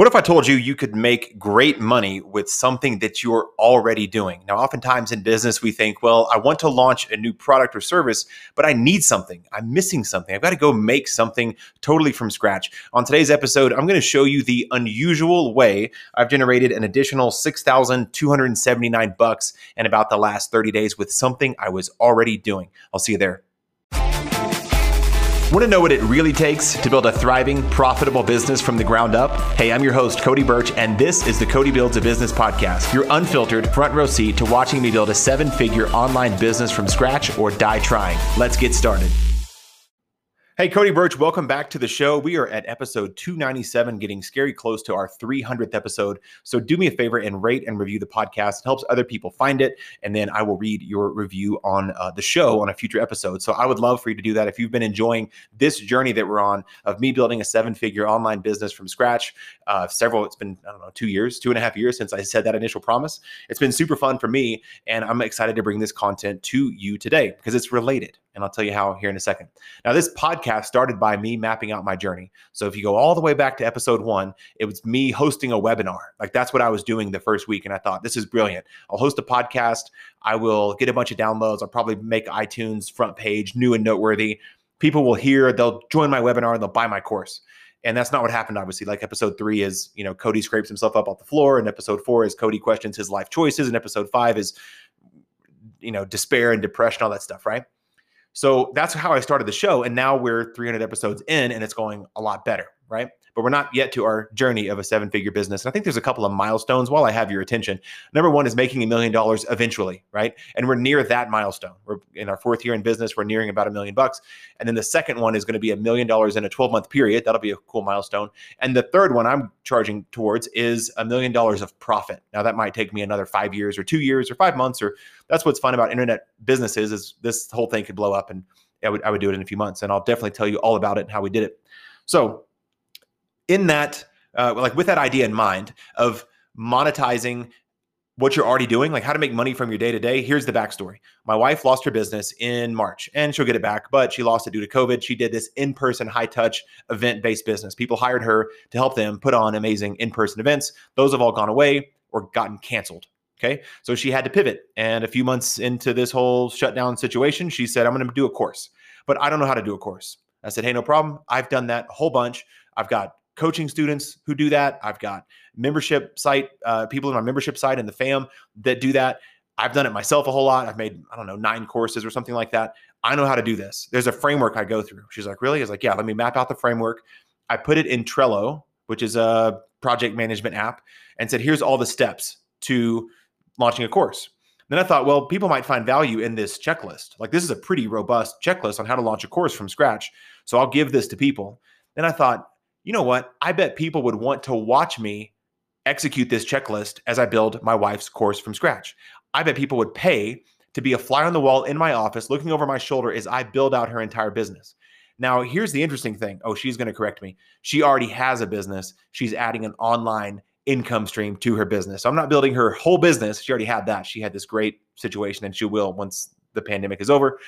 What if I told you you could make great money with something that you're already doing? Now, oftentimes in business, we think, well, I want to launch a new product or service, but I need something. I'm missing something. I've got to go make something totally from scratch. On today's episode, I'm going to show you the unusual way I've generated an additional 6,279 bucks in about the last 30 days with something I was already doing. I'll see you there. Want to know what it really takes to build a thriving, profitable business from the ground up? Hey, I'm your host, Cody Burch, and this is the Cody Builds a Business podcast, your unfiltered front row seat to watching me build a seven figure online business from scratch or die trying. Let's get started. Hey, Cody Burch, welcome back to the show. We are at episode 297, getting scary close to our 300th episode. So do me a favor and rate and review the podcast. It helps other people find it. And then I will read your review on uh, the show on a future episode. So I would love for you to do that. If you've been enjoying this journey that we're on of me building a seven figure online business from scratch, uh, several, it's been, I don't know, two years, two and a half years since I said that initial promise. It's been super fun for me. And I'm excited to bring this content to you today because it's related. And I'll tell you how here in a second. Now, this podcast started by me mapping out my journey. So if you go all the way back to episode one, it was me hosting a webinar. Like that's what I was doing the first week. And I thought, this is brilliant. I'll host a podcast. I will get a bunch of downloads. I'll probably make iTunes front page new and noteworthy. People will hear, they'll join my webinar and they'll buy my course. And that's not what happened, obviously. Like episode three is, you know, Cody scrapes himself up off the floor. And episode four is Cody questions his life choices. And episode five is, you know, despair and depression, all that stuff, right? So that's how I started the show. And now we're 300 episodes in and it's going a lot better, right? But we're not yet to our journey of a seven figure business. And I think there's a couple of milestones while I have your attention. Number one is making a million dollars eventually, right? And we're near that milestone. We're in our fourth year in business, we're nearing about a million bucks. And then the second one is going to be a million dollars in a 12 month period. That'll be a cool milestone. And the third one I'm charging towards is a million dollars of profit. Now that might take me another five years or two years or five months, or that's what's fun about internet businesses is this whole thing could blow up and I would, I would do it in a few months. And I'll definitely tell you all about it and how we did it. So in that, uh, like with that idea in mind of monetizing what you're already doing, like how to make money from your day to day. Here's the backstory. My wife lost her business in March and she'll get it back, but she lost it due to COVID. She did this in person, high touch, event based business. People hired her to help them put on amazing in person events. Those have all gone away or gotten canceled. Okay. So she had to pivot. And a few months into this whole shutdown situation, she said, I'm going to do a course, but I don't know how to do a course. I said, Hey, no problem. I've done that a whole bunch. I've got coaching students who do that. I've got membership site uh, people in my membership site and the fam that do that. I've done it myself a whole lot. I've made I don't know nine courses or something like that. I know how to do this. There's a framework I go through. She's like, really? I was like, yeah. Let me map out the framework. I put it in Trello, which is a project management app, and said, here's all the steps to launching a course. Then I thought, well, people might find value in this checklist. Like this is a pretty robust checklist on how to launch a course from scratch. So I'll give this to people. Then I thought, you know what? I bet people would want to watch me execute this checklist as I build my wife's course from scratch. I bet people would pay to be a fly on the wall in my office looking over my shoulder as I build out her entire business. Now, here's the interesting thing. Oh, she's going to correct me. She already has a business. She's adding an online income stream to her business. So I'm not building her whole business. She already had that. She had this great situation and she will once the pandemic is over.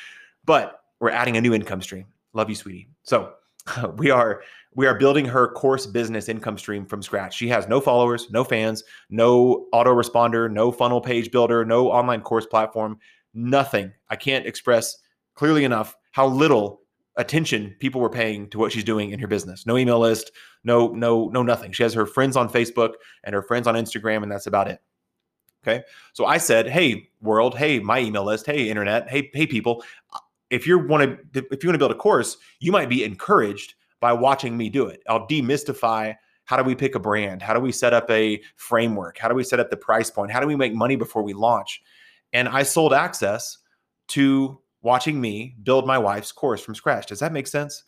But we're adding a new income stream. Love you, sweetie. So we are we are building her course business income stream from scratch. She has no followers, no fans, no autoresponder, no funnel page builder, no online course platform, nothing. I can't express clearly enough how little attention people were paying to what she's doing in her business. No email list, no no no nothing. She has her friends on Facebook and her friends on Instagram and that's about it. Okay? So I said, "Hey world, hey my email list, hey internet, hey hey people, if you want to if you want to build a course, you might be encouraged by watching me do it. I'll demystify how do we pick a brand? How do we set up a framework? How do we set up the price point? How do we make money before we launch? And I sold access to watching me build my wife's course from scratch. Does that make sense?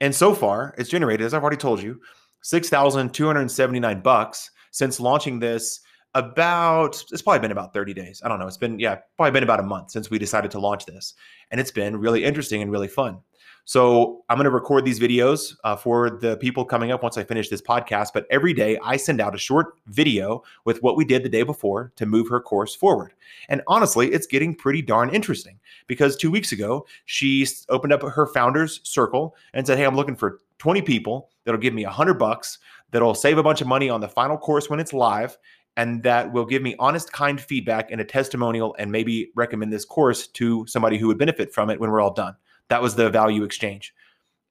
And so far, it's generated, as I've already told you, 6,279 bucks since launching this about it's probably been about 30 days. I don't know. It's been yeah, probably been about a month since we decided to launch this. And it's been really interesting and really fun. So I'm going to record these videos uh, for the people coming up once I finish this podcast. But every day I send out a short video with what we did the day before to move her course forward. And honestly, it's getting pretty darn interesting because two weeks ago she opened up her founders circle and said, "Hey, I'm looking for 20 people that'll give me 100 bucks that'll save a bunch of money on the final course when it's live and that will give me honest, kind feedback and a testimonial and maybe recommend this course to somebody who would benefit from it when we're all done. That was the value exchange.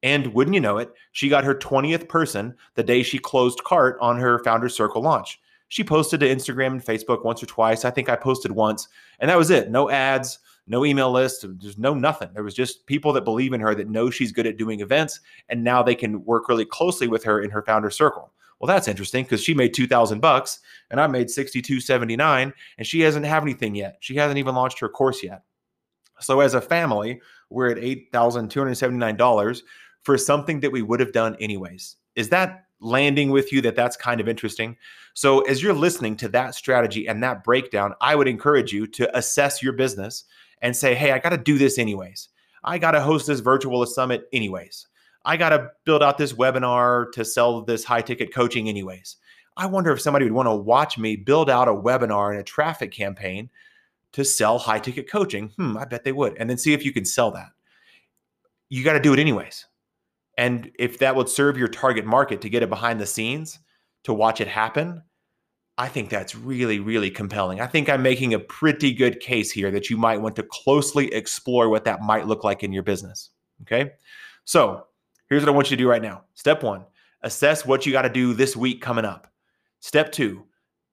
And wouldn't you know it, she got her 20th person the day she closed cart on her Founder Circle launch. She posted to Instagram and Facebook once or twice. I think I posted once, and that was it. No ads, no email list, there's no nothing. There was just people that believe in her that know she's good at doing events, and now they can work really closely with her in her founder circle. Well, that's interesting because she made 2000 bucks and I made 62.79 and she hasn't have anything yet. She hasn't even launched her course yet. So as a family, we're at $8,279 for something that we would have done anyways. Is that landing with you that that's kind of interesting? So as you're listening to that strategy and that breakdown, I would encourage you to assess your business and say, "Hey, I got to do this anyways. I got to host this virtual summit anyways. I got to build out this webinar to sell this high ticket coaching, anyways. I wonder if somebody would want to watch me build out a webinar and a traffic campaign to sell high ticket coaching. Hmm, I bet they would. And then see if you can sell that. You got to do it anyways. And if that would serve your target market to get it behind the scenes, to watch it happen, I think that's really, really compelling. I think I'm making a pretty good case here that you might want to closely explore what that might look like in your business. Okay. So Here's what I want you to do right now. Step one, assess what you got to do this week coming up. Step two,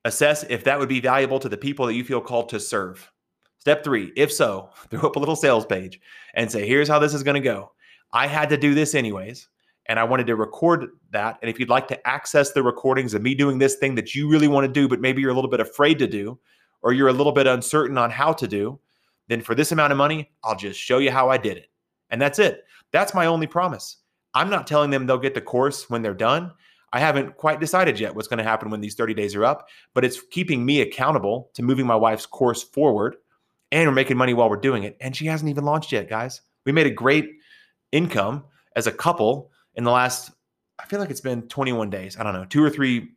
assess if that would be valuable to the people that you feel called to serve. Step three, if so, throw up a little sales page and say, here's how this is going to go. I had to do this anyways, and I wanted to record that. And if you'd like to access the recordings of me doing this thing that you really want to do, but maybe you're a little bit afraid to do, or you're a little bit uncertain on how to do, then for this amount of money, I'll just show you how I did it. And that's it. That's my only promise. I'm not telling them they'll get the course when they're done. I haven't quite decided yet what's going to happen when these 30 days are up, but it's keeping me accountable to moving my wife's course forward and we're making money while we're doing it. And she hasn't even launched yet, guys. We made a great income as a couple in the last, I feel like it's been 21 days. I don't know, two or three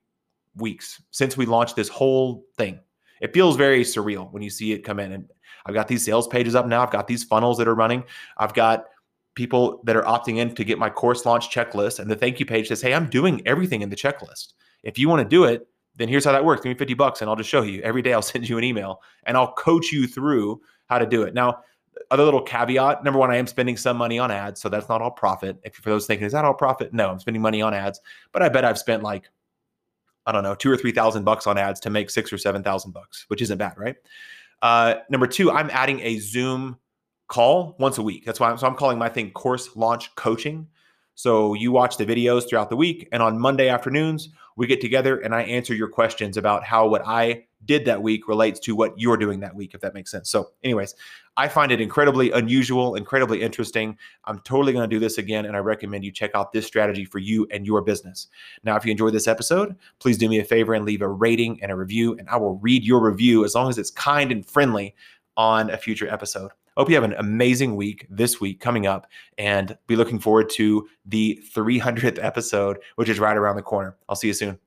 weeks since we launched this whole thing. It feels very surreal when you see it come in. And I've got these sales pages up now. I've got these funnels that are running. I've got people that are opting in to get my course launch checklist. And the thank you page says, Hey, I'm doing everything in the checklist. If you want to do it, then here's how that works. Give me 50 bucks and I'll just show you. Every day I'll send you an email and I'll coach you through how to do it. Now, other little caveat number one, I am spending some money on ads. So that's not all profit. If for those thinking, is that all profit? No, I'm spending money on ads, but I bet I've spent like, I don't know, two or 3,000 bucks on ads to make six or 7,000 bucks, which isn't bad, right? Uh, number two, I'm adding a Zoom call once a week. That's why I'm, so I'm calling my thing course launch coaching. So you watch the videos throughout the week, and on Monday afternoons, we get together and I answer your questions about how what I did that week relates to what you're doing that week, if that makes sense. So, anyways, I find it incredibly unusual, incredibly interesting. I'm totally going to do this again, and I recommend you check out this strategy for you and your business. Now, if you enjoyed this episode, please do me a favor and leave a rating and a review, and I will read your review as long as it's kind and friendly on a future episode. Hope you have an amazing week this week coming up and be looking forward to the 300th episode, which is right around the corner. I'll see you soon.